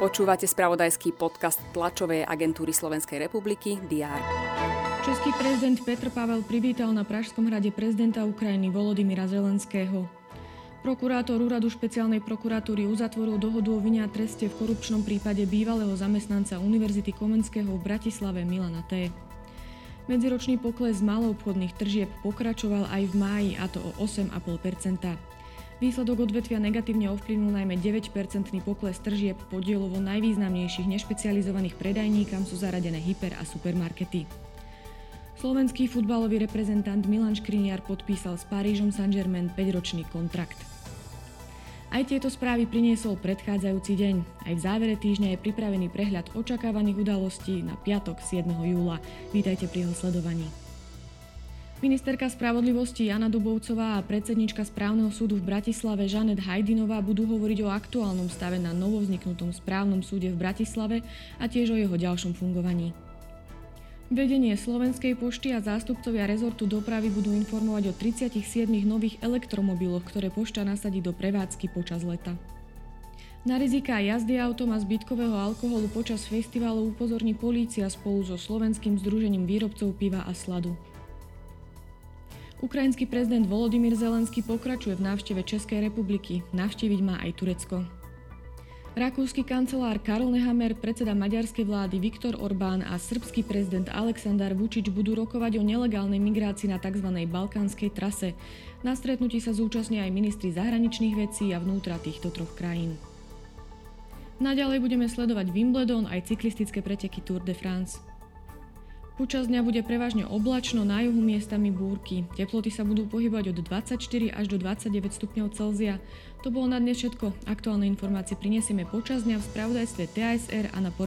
Počúvate spravodajský podcast tlačovej agentúry Slovenskej republiky DR. Český prezident Petr Pavel privítal na Pražskom hrade prezidenta Ukrajiny Volodymyra Zelenského. Prokurátor úradu špeciálnej prokuratúry uzatvoril dohodu o vine treste v korupčnom prípade bývalého zamestnanca Univerzity Komenského v Bratislave Milana T. Medziročný pokles maloobchodných tržieb pokračoval aj v máji, a to o 8,5 Výsledok odvetvia negatívne ovplyvnil najmä 9-percentný pokles tržieb podielovo najvýznamnejších nešpecializovaných predajní, kam sú zaradené hyper a supermarkety. Slovenský futbalový reprezentant Milan Škriniar podpísal s Parížom Saint-Germain 5-ročný kontrakt. Aj tieto správy priniesol predchádzajúci deň. Aj v závere týždňa je pripravený prehľad očakávaných udalostí na piatok 7. júla. Vítajte pri jeho sledovaní. Ministerka spravodlivosti Jana Dubovcová a predsednička správneho súdu v Bratislave Žanet Hajdinová budú hovoriť o aktuálnom stave na novovzniknutom správnom súde v Bratislave a tiež o jeho ďalšom fungovaní. Vedenie Slovenskej pošty a zástupcovia rezortu dopravy budú informovať o 37 nových elektromobiloch, ktoré pošta nasadí do prevádzky počas leta. Na rizika jazdy autom a zbytkového alkoholu počas festivalu upozorní polícia spolu so Slovenským združením výrobcov piva a sladu. Ukrajinský prezident Volodymyr Zelenský pokračuje v návšteve Českej republiky. Navštíviť má aj Turecko. Rakúsky kancelár Karol Nehammer, predseda maďarskej vlády Viktor Orbán a srbský prezident Aleksandar Vučič budú rokovať o nelegálnej migrácii na tzv. balkánskej trase. Na stretnutí sa zúčastnia aj ministri zahraničných vecí a vnútra týchto troch krajín. Naďalej budeme sledovať Wimbledon aj cyklistické preteky Tour de France. Počas dňa bude prevažne oblačno, na juhu miestami búrky. Teploty sa budú pohybovať od 24 až do 29 stupňov Celzia. To bolo na dnes všetko. Aktuálne informácie prinesieme počas dňa v spravodajstve TASR a na